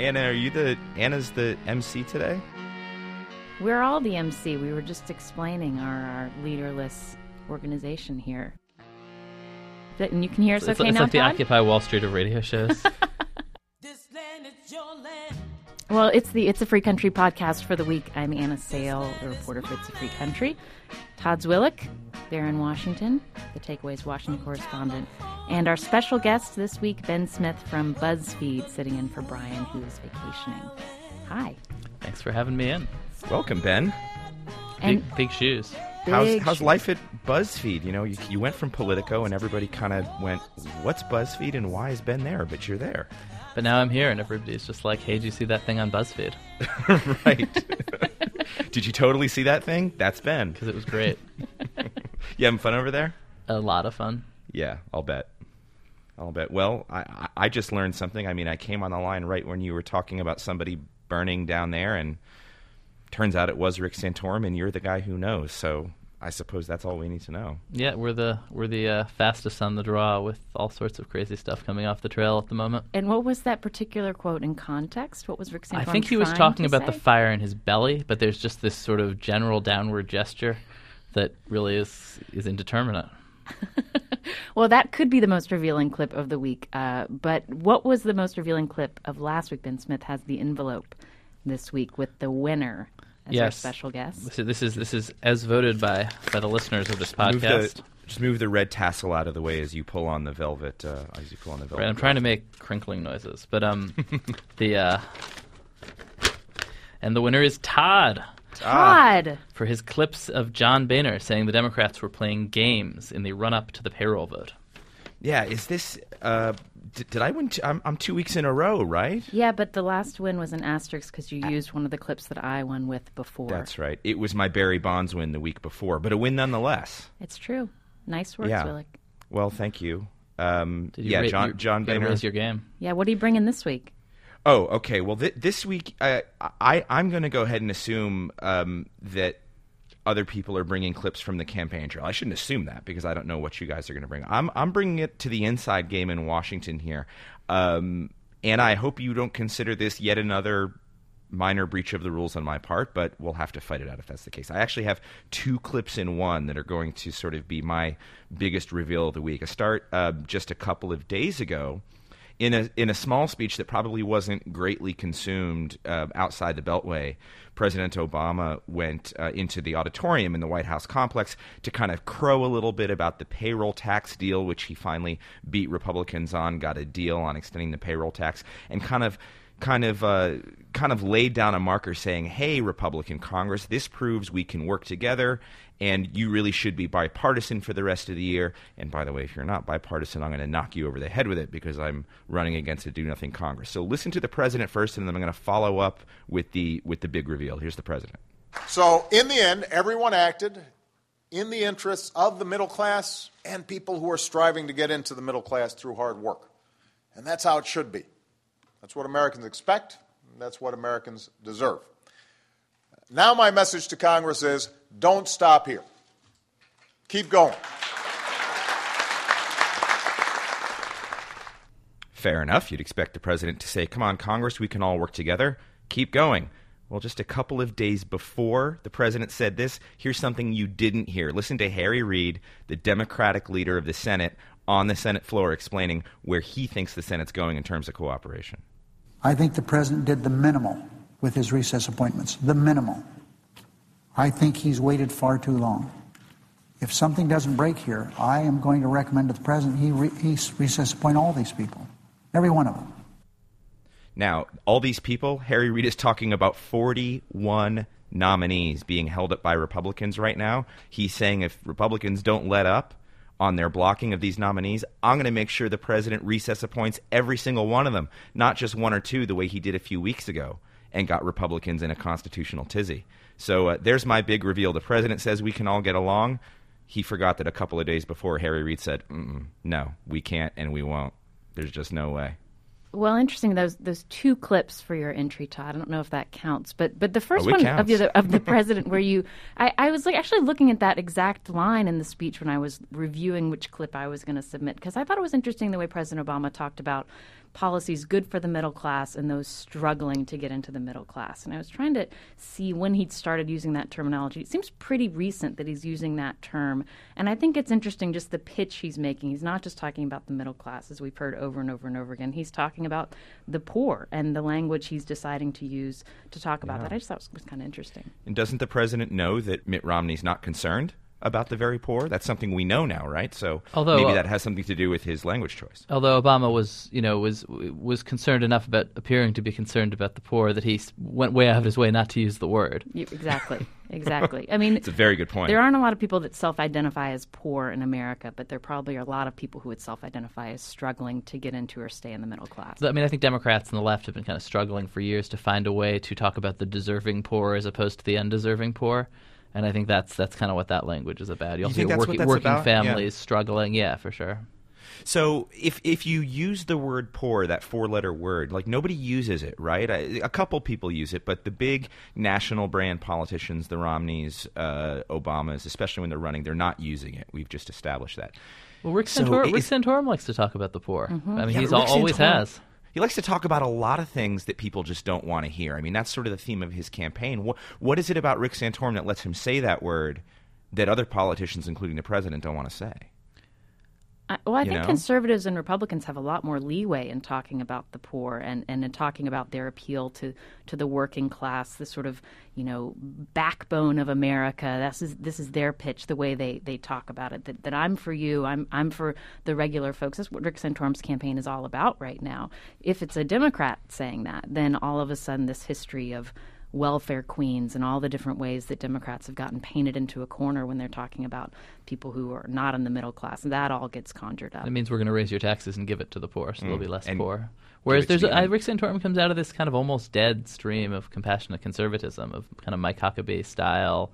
Anna, are you the Anna's the MC today? We're all the MC. We were just explaining our, our leaderless organization here. That- And you can hear us It's, okay it's now, like the Todd? Occupy Wall Street of radio shows. Well, it's the It's a Free Country podcast for the week. I'm Anna Sale, the reporter for It's a Free Country. Todd Zwillich, there in Washington, the Takeaways Washington correspondent. And our special guest this week, Ben Smith from BuzzFeed, sitting in for Brian, who's vacationing. Hi. Thanks for having me in. Welcome, Ben. And Big, big shoes. How's, how's life at BuzzFeed? You know, you, you went from Politico, and everybody kind of went, "What's BuzzFeed, and why is Ben there?" But you're there, But now I'm here, and everybody's just like, "Hey, did you see that thing on BuzzFeed? right? Did you totally see that thing? That's Ben. Because it was great. You having fun over there? A lot of fun. Yeah, I'll bet. I'll bet. Well, I, I I just learned something. I mean, I came on the line right when you were talking about somebody burning down there, and turns out it was Rick Santorum, and you're the guy who knows. So I suppose that's all we need to know. Yeah, we're the we're the uh, fastest on the draw with all sorts of crazy stuff coming off the trail at the moment. And what was that particular quote in context? What was Rick Santorum I think he was talking to about the fire in his belly, but there's just this sort of general downward gesture that really is is indeterminate. Well, that could be the most revealing clip of the week. Uh, but what was the most revealing clip of last week? Ben Smith has the envelope this week with the winner as our Yes. special guest. So this is this is as voted by by the listeners of this Move podcast. the, just move the red tassel out of the way as you pull on the velvet. Uh, as you pull on the velvet. Right, I'm trying to make crinkling noises, but um, the uh, and the winner is Todd Todd! for his clips of John Boehner saying the Democrats were playing games in the run-up to the payroll vote. Yeah, is this? Uh, d- did I win? T- I'm, I'm two weeks in a row, right? Yeah, but the last win was an asterisk because you used one of the clips that I won with before. That's right. It was my Barry Bonds win the week before, but a win nonetheless. It's true. Nice work, Yeah. Zwillich. Well, thank you. Um, Did you yeah, rate John your, John gotta Boehner. raise your game? Yeah, what are you bringing this week? Oh, okay. Well, th- this week, uh, I I'm going to go ahead and assume um, that other people are bringing clips from the campaign trail. I shouldn't assume that because I don't know what you guys are going to bring. I'm I'm bringing it to the inside game in Washington here, um, and I hope you don't consider this yet another minor breach of the rules on my part, but we'll have to fight it out if that's the case. I actually have two clips in one that are going to sort of be my biggest reveal of the week. I start uh, just a couple of days ago in a in a small speech that probably wasn't greatly consumed uh, outside the Beltway, President Obama went uh, into the auditorium in the White House complex to kind of crow a little bit about the payroll tax deal, which he finally beat Republicans on, got a deal on extending the payroll tax, and kind of kind of uh, kind of laid down a marker saying, "Hey, Republican Congress, this proves we can work together, and you really should be bipartisan for the rest of the year. And by the way, if you're not bipartisan, I'm going to knock you over the head with it because I'm running against a do nothing Congress." So listen to the president first, and then I'm going to follow up with the with the big reveal. Here's the president. So, in the end, everyone acted in the interests of the middle class and people who are striving to get into the middle class through hard work. And that's how it should be. That's what Americans expect, that's what Americans deserve. Now, my message to Congress is don't stop here. Keep going. Fair enough. You'd expect the president to say, Come on, Congress, we can all work together. Keep going. Well, just a couple of days before the president said this, here's something you didn't hear. Listen to Harry Reid, the Democratic leader of the Senate, on the Senate floor explaining where he thinks the Senate's going in terms of cooperation. I think the president did the minimal with his recess appointments, the minimal. I think he's waited far too long. If something doesn't break here, I am going to recommend to the president he, re- he recess appoint all these people, every one of them. Now, all these people, Harry Reid is talking about 41 nominees being held up by Republicans right now. He's saying if Republicans don't let up on their blocking of these nominees, I'm going to make sure the president recess appoints every single one of them, not just one or two the way he did a few weeks ago and got Republicans in a constitutional tizzy. So uh, there's my big reveal. The president says we can all get along. He forgot that a couple of days before Harry Reid said, "No, we can't and we won't. There's just no way." Well, interesting those those two clips for your entry, Todd. I don't know if that counts, but but the first Oh, one counts. of the of the president, where you, I, I was like actually looking at that exact line in the speech when I was reviewing which clip I was going to submit because I thought it was interesting the way President Obama talked about policies good for the middle class and those struggling to get into the middle class. And I was trying to see when he'd started using that terminology. It seems pretty recent that he's using that term. And I think it's interesting just the pitch he's making. He's not just talking about the middle class, as we've heard over and over and over again. He's talking about the poor and the language he's deciding to use to talk about that. I just thought it was, was kind of interesting. And doesn't the president know that Mitt Romney's not concerned about the very poor? That's something we know now, right? So Although, maybe uh, that has something to do with his language choice. Although Obama was, you know, was was concerned enough about appearing to be concerned about the poor that he went way out of his way not to use the word. Exactly. Exactly. I mean, It's a very good point. There aren't a lot of people that self identify as poor in America, but there probably are a lot of people who would self identify as struggling to get into or stay in the middle class. I mean, I think Democrats and the left have been kind of struggling for years to find a way to talk about the deserving poor as opposed to the undeserving poor. And I think that's that's kind of what that language is about. You'll think get that's working, about? Yeah. families struggling. Yeah, for sure. So if if you use the word poor, that four letter word, like nobody uses it, right? I, a couple people use it, but the big national brand politicians, the Romneys, uh, Obamas, especially when they're running, they're not using it. We've just established that. Well, Rick, So Santorum, Rick Santorum likes to talk about the poor. I mean, Yeah, he's al- always Santorum- has. He likes to talk about a lot of things that people just don't want to hear. I mean, that's sort of the theme of his campaign. What what is it about Rick Santorum that lets him say that word that other politicians, including the president, don't want to say? I, well, I You think know? conservatives and Republicans have a lot more leeway in talking about the poor and, and in talking about their appeal to, to the working class, the sort of you know backbone of America. This is this is their pitch, the way they, they talk about it. That, that I'm for you, I'm I'm for the regular folks. That's what Rick Santorum's campaign is all about right now. If it's a Democrat saying that, then all of a sudden this history of welfare queens and all the different ways that Democrats have gotten painted into a corner when they're talking about people who are not in the middle class. That all gets conjured up. It means we're going to raise your taxes and give it to the poor, so there'll be less Mm. And poor. Whereas it there's the a, uh, Rick Santorum comes out of this kind of almost dead stream of compassionate conservatism, of kind of Mike Huckabee style,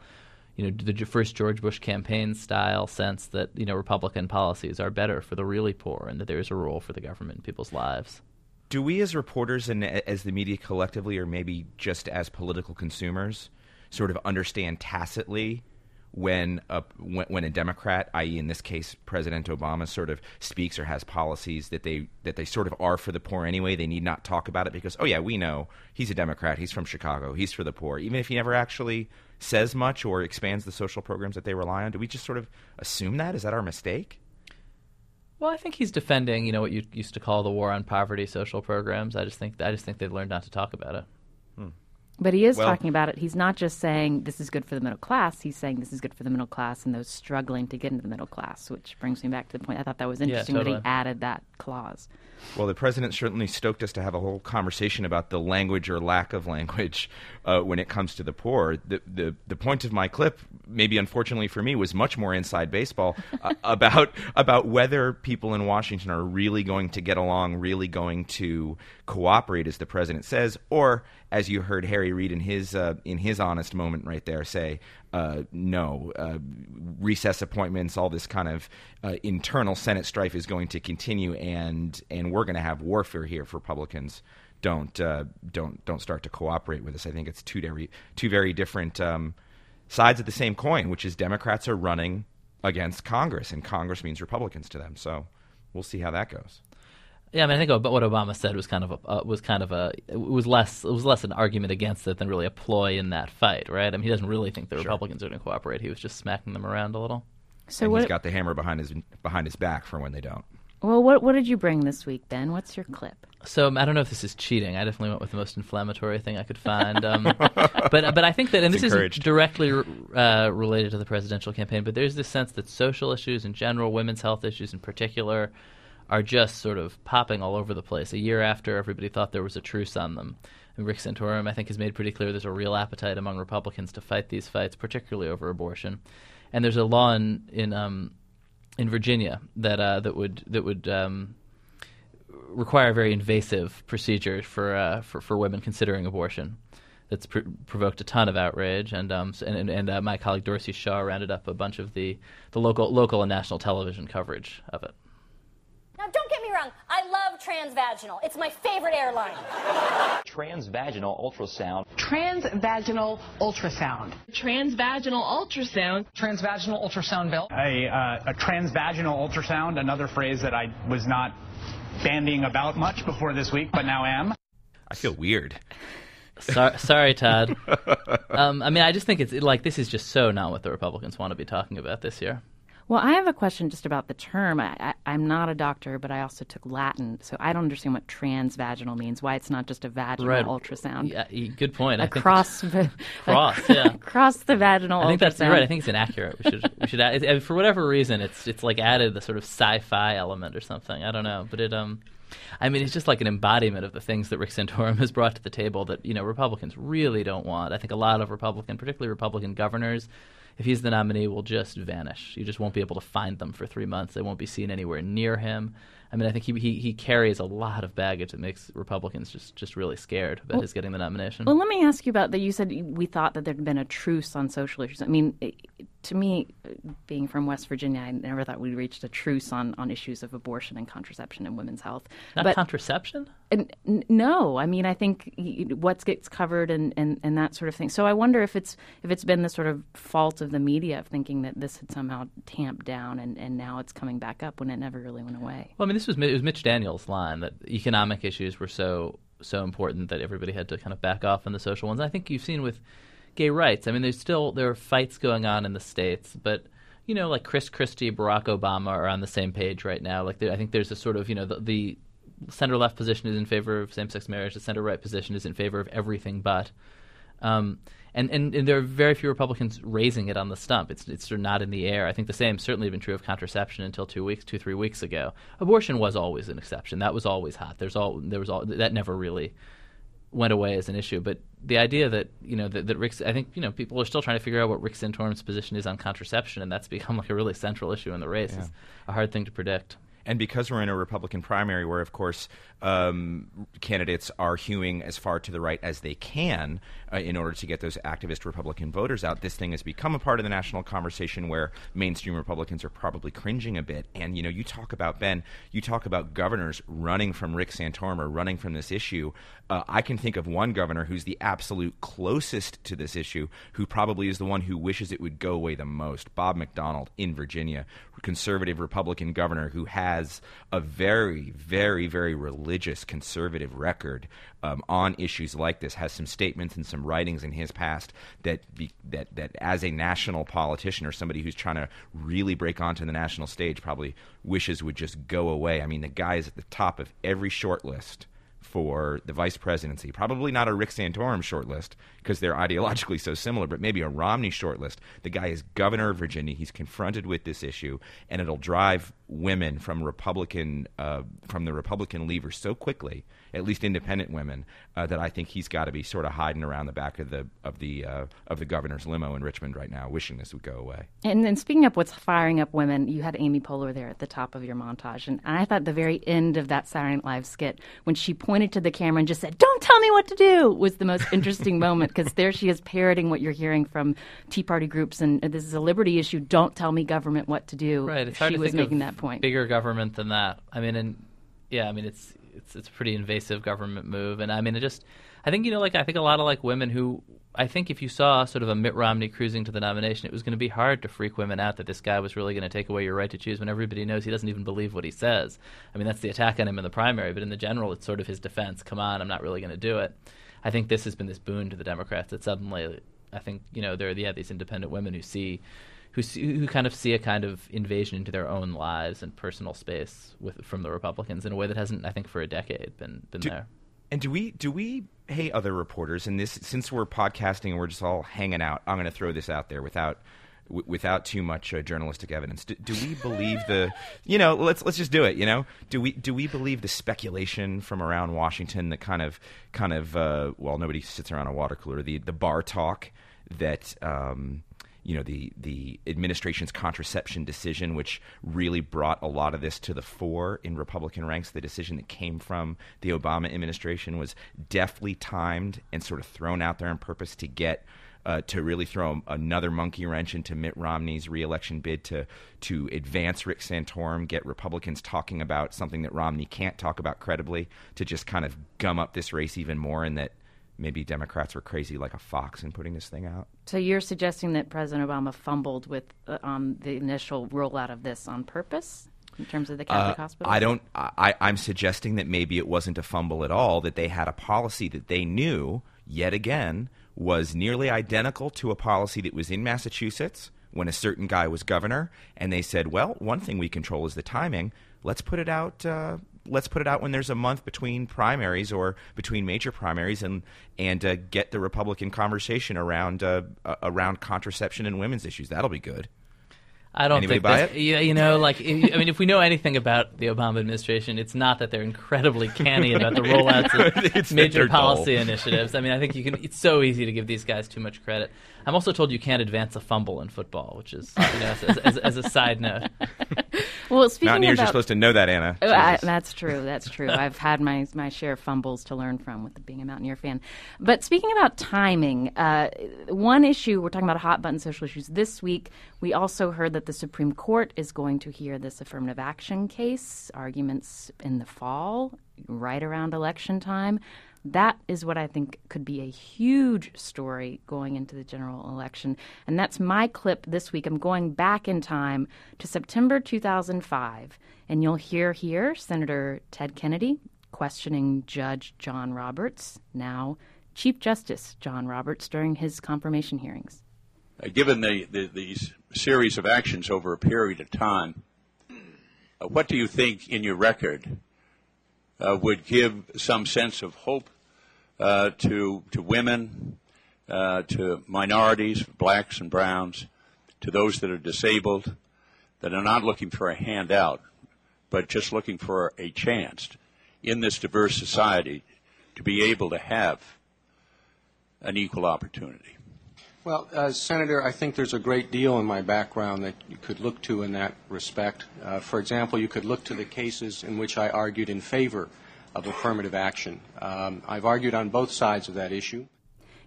you know, the first George Bush campaign style sense that you know Republican policies are better for the really poor and that there is a role for the government in people's lives. Do we as reporters and as the media collectively or maybe just as political consumers sort of understand tacitly when a when, when a democrat i.e. in this case president obama sort of speaks or has policies that they that they sort of are for the poor anyway they need not talk about it because oh yeah we know he's a democrat he's from chicago he's for the poor even if he never actually says much or expands the social programs that they rely on do we just sort of assume that is that our mistake Well, I think he's defending, you know, what you used to call the war on poverty social programs. I just think I just think they've learned not to talk about it. Hmm. But he is Well- talking about it. He's not just saying this is good for the middle class. He's saying this is good for the middle class and those struggling to get into the middle class, which brings me back to the point. I thought that was interesting that totally. he added that clause. Well, the president certainly stoked us to have a whole conversation about the language or lack of language uh, when it comes to the poor. The, the the point of my clip, maybe unfortunately for me, was much more inside baseball uh, about about whether people in Washington are really going to get along, really going to cooperate, as the president says, or as you heard Harry Reid in his uh, in his honest moment right there say, uh, no, uh, recess appointments, all this kind of uh, internal Senate strife is going to continue, and and we're going to have warfare here if Republicans don't uh, don't don't start to cooperate with us. I think it's two very two very different um, sides of the same coin, which is Democrats are running against Congress, and Congress means Republicans to them. So we'll see how that goes. Yeah, I mean, I think what Obama said was kind of a, uh, was kind of a it was less it was less an argument against it than really a ploy in that fight, right? I mean, he doesn't really think the Republicans are going to cooperate. He was just smacking them around a little. So and what? he's got the hammer behind his behind his back for when they don't. well, what what did you bring this week, Ben? What's your clip? So um, I don't know if this is cheating. I definitely went with the most inflammatory thing I could find. Um, but but I think that, and It's this encouraged. isn't directly uh, related to the presidential campaign, but there's this sense that social issues in general, women's health issues in particular, are just sort of popping all over the place. A year after everybody thought there was a truce on them. And Rick Santorum, I think, has made pretty clear there's a real appetite among Republicans to fight these fights, particularly over abortion. And there's a law in in, um, in Virginia that uh, that would that would um, require very invasive procedure for uh, for, for women considering abortion. That's pr- provoked a ton of outrage, and um, and, and uh, my colleague Dorsey Shaw rounded up a bunch of the, the local local and national television coverage of it. Now, don't get me wrong. I love transvaginal. It's my favorite airline. transvaginal ultrasound. transvaginal ultrasound. transvaginal ultrasound. Transvaginal ultrasound bill. a, uh, a transvaginal ultrasound, another phrase that I was not bandying about much before this week, but now am. I feel weird. Sorry, sorry Todd. um, I mean, I just think it's like this is just so not what the Republicans want to be talking about this year. Well, I have a question just about the term. I, am not a doctor, but I also took Latin, so I don't understand what transvaginal means. Why it's not just a vaginal right. ultrasound? Yeah, good point. Across, cross, yeah, across the vaginal. I think ultrasound. that's right. I think it's inaccurate. We should, we should add, it, for whatever reason, it's it's like added the sort of sci-fi element or something. I don't know, but it um. I mean, it's just like an embodiment of the things that Rick Santorum has brought to the table that you know Republicans really don't want. I think a lot of Republican, particularly Republican governors, if he's the nominee, will just vanish. You just won't be able to find them for three months. They won't be seen anywhere near him. I mean, I think he, he, he carries a lot of baggage that makes Republicans just, just really scared about well, his getting the nomination. Well, let me ask you about that. You said we thought that there'd been a truce on social issues. I mean, to me, being from West Virginia, I never thought we reached a truce on, on issues of abortion and contraception and women's health. Not but, contraception? n- no, I mean, I think what gets covered and, and, and that sort of thing. So I wonder if it's if it's been the sort of fault of the media of thinking that this had somehow tamped down and, and now it's coming back up when it never really went away. Well, I mean, this was it was Mitch Daniels' line that economic issues were so so important that everybody had to kind of back off on the social ones. I think you've seen with gay rights. I mean, there's still there are fights going on in the states, but you know, like Chris Christie, Barack Obama are on the same page right now. Like, I think there's a sort of you know the, the center left position is in favor of same sex marriage. The center right position is in favor of everything but. Um, and, and, and, there are very few Republicans raising it on the stump. It's it's sort of not in the air. I think the same certainly been true of contraception until two weeks, two three weeks ago. Abortion was always an exception. That was always hot. There's all there was all that never really went away as an issue. But the idea that you know that, that Rick, I think you know people are still trying to figure out what Rick Santorum's position is on contraception, and that's become like a really central issue in the race. Yeah. It's a hard thing to predict. And because we're in a Republican primary, where of course um, candidates are hewing as far to the right as they can uh, in order to get those activist Republican voters out, this thing has become a part of the national conversation where mainstream Republicans are probably cringing a bit. And you know, you talk about Ben, you talk about governors running from Rick Santorum or running from this issue. Uh, I can think of one governor who's the absolute closest to this issue, who probably is the one who wishes it would go away the most. Bob McDonnell in Virginia, conservative Republican governor who has a very, very, very religious conservative record um, on issues like this. Has some statements and some writings in his past that be, that that as a national politician or somebody who's trying to really break onto the national stage probably wishes would just go away. I mean, the guy is at the top of every short list for the vice presidency. Probably not a Rick Santorum shortlist because they're ideologically so similar, but maybe a Romney shortlist. The guy is governor of Virginia. He's confronted with this issue, and it'll drive women from Republican uh, from the Republican lever so quickly at least independent women, uh, that I think he's got to be sort of hiding around the back of the of the uh, of the governor's limo in Richmond right now, wishing this would go away. And then speaking of what's firing up women, you had Amy Poehler there at the top of your montage, and I thought the very end of that Saturday Night Live skit when she pointed to the camera and just said, "Don't tell me what to do," was the most interesting moment because there she is parroting what you're hearing from Tea Party groups, and this is a liberty issue. Don't tell me government what to do. Right. It's hard she to was think making of that point. Bigger government than that. I mean, and yeah, I mean it's it's it's a pretty invasive government move, and I mean, it just I think you know, like I think a lot of like women who I think if you saw sort of a Mitt Romney cruising to the nomination, it was going to be hard to freak women out that this guy was really going to take away your right to choose when everybody knows he doesn't even believe what he says. I mean, that's the attack on him in the primary, but in the general, it's sort of his defense. Come on, I'm not really going to do it. I think this has been this boon to the Democrats that suddenly, I think you know there are yeah these independent women who see who see, who kind of see a kind of invasion into their own lives and personal space with from the Republicans in a way that hasn't, I think, for a decade been been do, there. And do we do we hey other reporters and this since we're podcasting and we're just all hanging out? I'm going to throw this out there without w- without too much uh, journalistic evidence. Do, do we believe the you know let's let's just do it. You know do we do we believe the speculation from around Washington that kind of kind of uh, well nobody sits around a water cooler the the bar talk that. Um, you know the the administration's contraception decision, which really brought a lot of this to the fore in Republican ranks. The decision that came from the Obama administration was deftly timed and sort of thrown out there on purpose to get. Uh, to really throw another monkey wrench into Mitt Romney's reelection bid to to advance Rick Santorum, get Republicans talking about something that Romney can't talk about credibly, to just kind of gum up this race even more, and that maybe Democrats were crazy like a fox in putting this thing out. So you're suggesting that President Obama fumbled with uh, um, the initial rollout of this on purpose? in terms of the Catholic Uh, hospital? I don't. I, I'm suggesting that maybe it wasn't a fumble at all. That they had a policy that they knew, yet again, was nearly identical to a policy that was in Massachusetts when a certain guy was governor, and they said, "Well, one thing we control is the timing. Let's put it out. Uh, let's put it out when there's a month between primaries or between major primaries, and and uh, get the Republican conversation around uh, around contraception and women's issues. That'll be good." I don't Anybody think buy it? Yeah, you know, like I I mean, if we know anything about the Obama administration, it's not that they're incredibly canny about the rollouts of that major they're dull. policy initiatives. I mean, I think you can. It's so easy to give these guys too much credit. I'm also told you can't advance a fumble in football, which is you know, as, as, as a side note. well, speaking Mountaineers about are supposed to know that, Anna. Oh, I, that's true. That's true. I've had my my share of fumbles to learn from with being a Mountaineer fan. But speaking about timing, uh, one issue we're talking about hot button social issues this week. We also heard the Supreme Court is going to hear this affirmative action case arguments in the fall, right around election time. That is what I think could be a huge story going into the general election. And that's my clip this week. I'm going back in time to September 2005. And you'll hear here Senator Ted Kennedy questioning Judge John Roberts, now Chief Justice John Roberts, during his confirmation hearings. Uh, given the, the, these series of actions over a period of time, uh, what do you think in your record uh, would give some sense of hope uh, to, to women, uh, to minorities, blacks and browns, to those that are disabled, that are not looking for a handout, but just looking for a chance in this diverse society to be able to have an equal opportunity? Well, uh, Senator, I think there's a great deal in my background that you could look to in that respect. Uh, for example, you could look to the cases in which I argued in favor of affirmative action. Um, I've argued on both sides of that issue.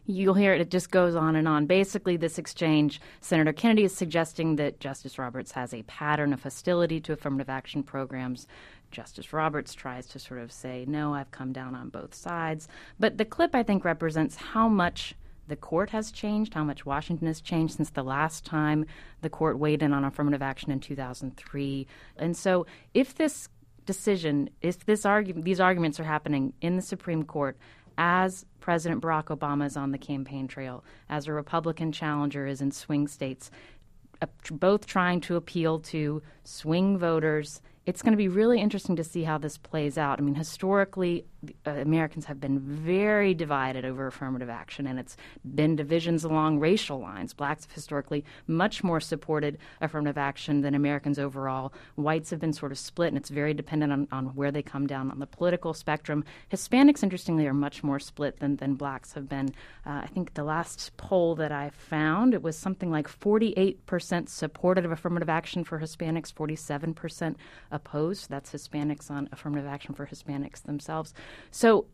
You'll hear it, it just goes on and on. Basically, this exchange, Senator Kennedy is suggesting that Justice Roberts has a pattern of hostility to affirmative action programs. Justice Roberts tries to sort of say, no, I've come down on both sides. But the clip, I think, represents how much the court has changed, how much Washington has changed since the last time the court weighed in on affirmative action in 2003. And so, if this decision, if this argument, these arguments are happening in the Supreme Court as President Barack Obama is on the campaign trail, as a Republican challenger is in swing states, uh, both trying to appeal to swing voters. It's going to be really interesting to see how this plays out. I mean, historically, uh, Americans have been very divided over affirmative action, and it's been divisions along racial lines. Blacks have historically much more supported affirmative action than Americans overall. Whites have been sort of split, and it's very dependent on, on where they come down on the political spectrum. Hispanics, interestingly, are much more split than, than blacks have been. Uh, I think the last poll that I found, it was something like 48% supported of affirmative action for Hispanics, 47% opposed. That's Hispanics on affirmative action for Hispanics themselves. So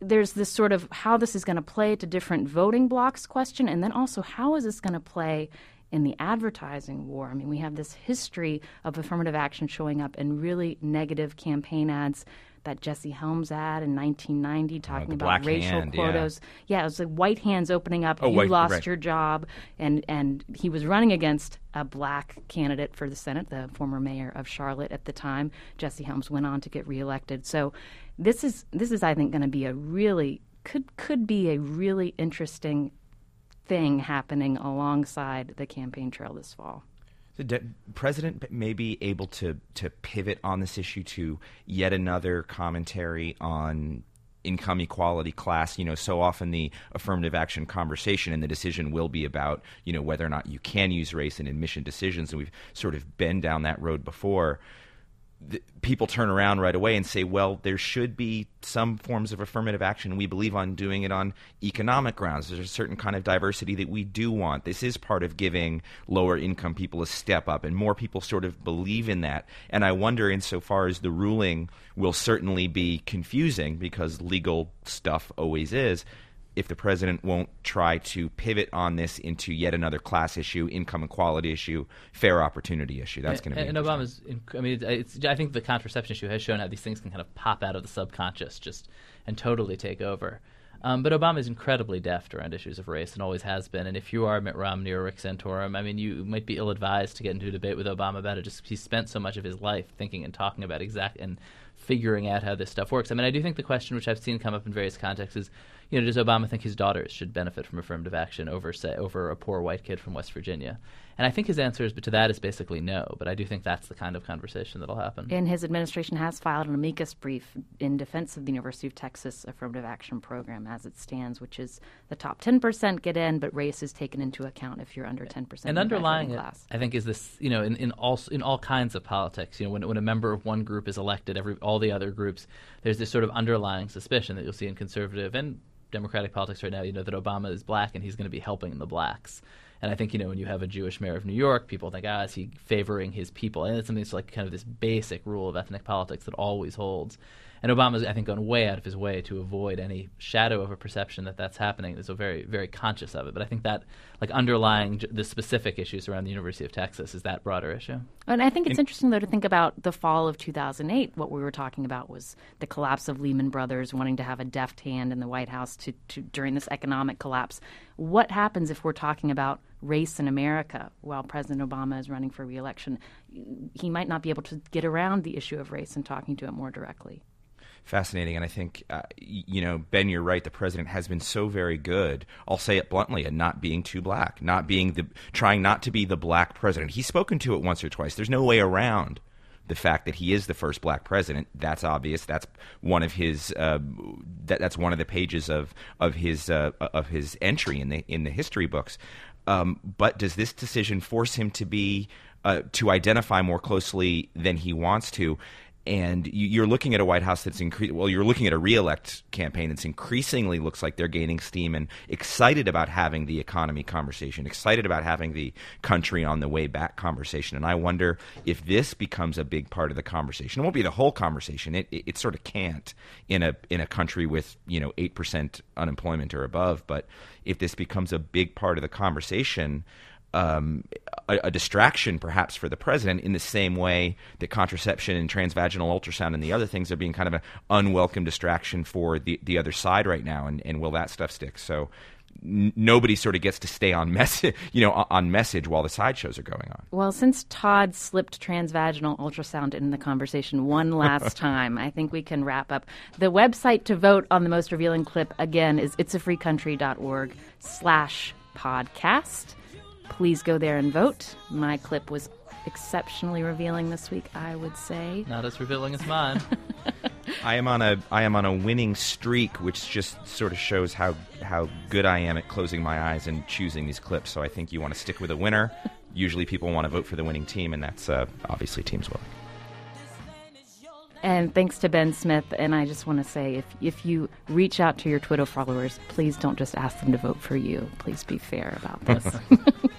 there's this sort of how this is going to play to different voting blocks question, and then also how is this going to play in the advertising war? I mean, we have this history of affirmative action showing up in really negative campaign ads. That Jesse Helms ad in 1990 uh, talking the about racial hand, yeah. quotas. Yeah. it was like white hands opening up. Oh, you white- lost right. your job, and and he was running against a black candidate for the Senate, the former mayor of Charlotte at the time. Jesse Helms went on to get reelected. So this is this is I think going to be a really could could be a really interesting thing happening alongside the campaign trail this fall. The de- president may be able to to pivot on this issue to yet another commentary on income equality class you know so often the affirmative action conversation and the decision will be about you know whether or not you can use race in admission decisions and we've sort of been down that road before people turn around right away and say, well, there should be some forms of affirmative action. We believe on doing it on economic grounds. There's a certain kind of diversity that we do want. This is part of giving lower income people a step up, and more people sort of believe in that. And I wonder, insofar as the ruling will certainly be confusing because legal stuff always is, if the president won't try to pivot on this into yet another class issue, income equality issue, fair opportunity issue. That's going to be and, and Obama's. I mean, I think the contraception issue has shown how these things can kind of pop out of the subconscious, just and totally take over. Um, but Obama is incredibly deft around issues of race and always has been. And if you are Mitt Romney or Rick Santorum, I mean, you might be ill advised to get into a debate with Obama about it. Just he spent so much of his life thinking and talking about exact and figuring out how this stuff works. I mean, I do think the question, which I've seen come up in various contexts, is, you know, does Obama think his daughters should benefit from affirmative action over, say, over a poor white kid from West Virginia? And I think his answer is, but to that is basically no. But I do think that's the kind of conversation that'll happen. And his administration has filed an amicus brief in defense of the University of Texas affirmative action program as it stands, which is the top 10% get in, but race is taken into account if you're under 10%. And underlying it, class. I think, is this, you know, in, in all in all kinds of politics. You know, when when a member of one group is elected, every all the other groups, there's this sort of underlying suspicion that you'll see in conservative and Democratic politics right now. You know that Obama is black and he's going to be helping the blacks. And I think, you know, when you have a Jewish mayor of New York, people think, ah, is he favoring his people? And it's something that's like kind of this basic rule of ethnic politics that always holds. And Obama's, I think, gone way out of his way to avoid any shadow of a perception that that's happening. He's so very, very conscious of it. But I think that, like, underlying j- the specific issues around the University of Texas is that broader issue. And I think it's interesting, though, to think about the fall of 2008. What we were talking about was the collapse of Lehman Brothers, wanting to have a deft hand in the White House to, to during this economic collapse. What happens if we're talking about race in America while President Obama is running for reelection? He might not be able to get around the issue of race and talking to it more directly fascinating. And I think, uh, you know, Ben, you're right. The president has been so very good. I'll say it bluntly, and not being too black, not being the trying not to be the black president. He's spoken to it once or twice. There's no way around the fact that he is the first black president. That's obvious. That's one of his. Uh, that, that's one of the pages of of his uh, of his entry in the in the history books. Um, but does this decision force him to be uh, to identify more closely than he wants to? And you're looking at a White House that's incre- well, you're looking at a reelect campaign that's increasingly looks like they're gaining steam and excited about having the economy conversation, excited about having the country on the way back conversation. And I wonder if this becomes a big part of the conversation. It won't be the whole conversation. It, it, it sort of can't in a in a country with you know eight percent unemployment or above. But if this becomes a big part of the conversation um, a, a, distraction perhaps for the president in the same way that contraception and transvaginal ultrasound and the other things are being kind of an unwelcome distraction for the, the other side right now and, and will that stuff stick? So n- nobody sort of gets to stay on message you know on message while the sideshows are going on. Well since todd slipped transvaginal ultrasound in the conversation one last time i think we can wrap up. The website to vote on the most revealing clip again is itsafreecountry.org slash podcast please go there and vote. My clip was exceptionally revealing this week, I would say. Not as revealing as mine. I am on a I am on a winning streak, which just sort of shows how how good I am at closing my eyes and choosing these clips. So I think you want to stick with a winner. Usually, people want to vote for the winning team, and that's uh, obviously Team Zwillich. And thanks to Ben Smith. And I just want to say if, if you reach out to your Twitter followers, please don't just ask them to vote for you. Please be fair about this.